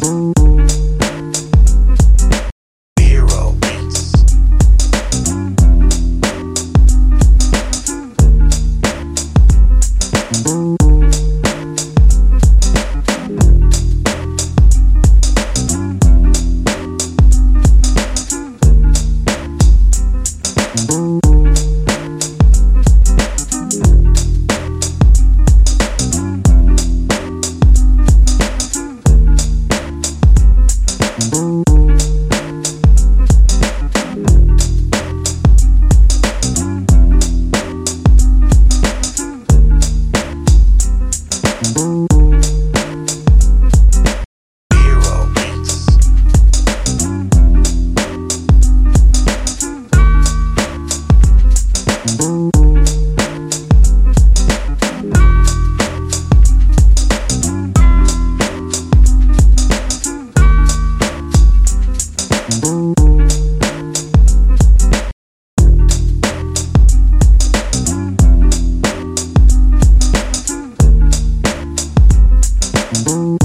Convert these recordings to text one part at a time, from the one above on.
Boom. Boom. Beats. Thank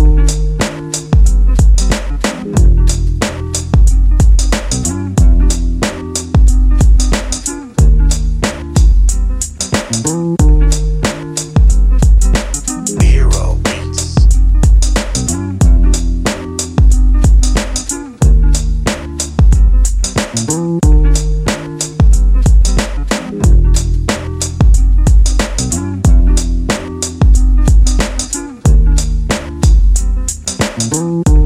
Thank you.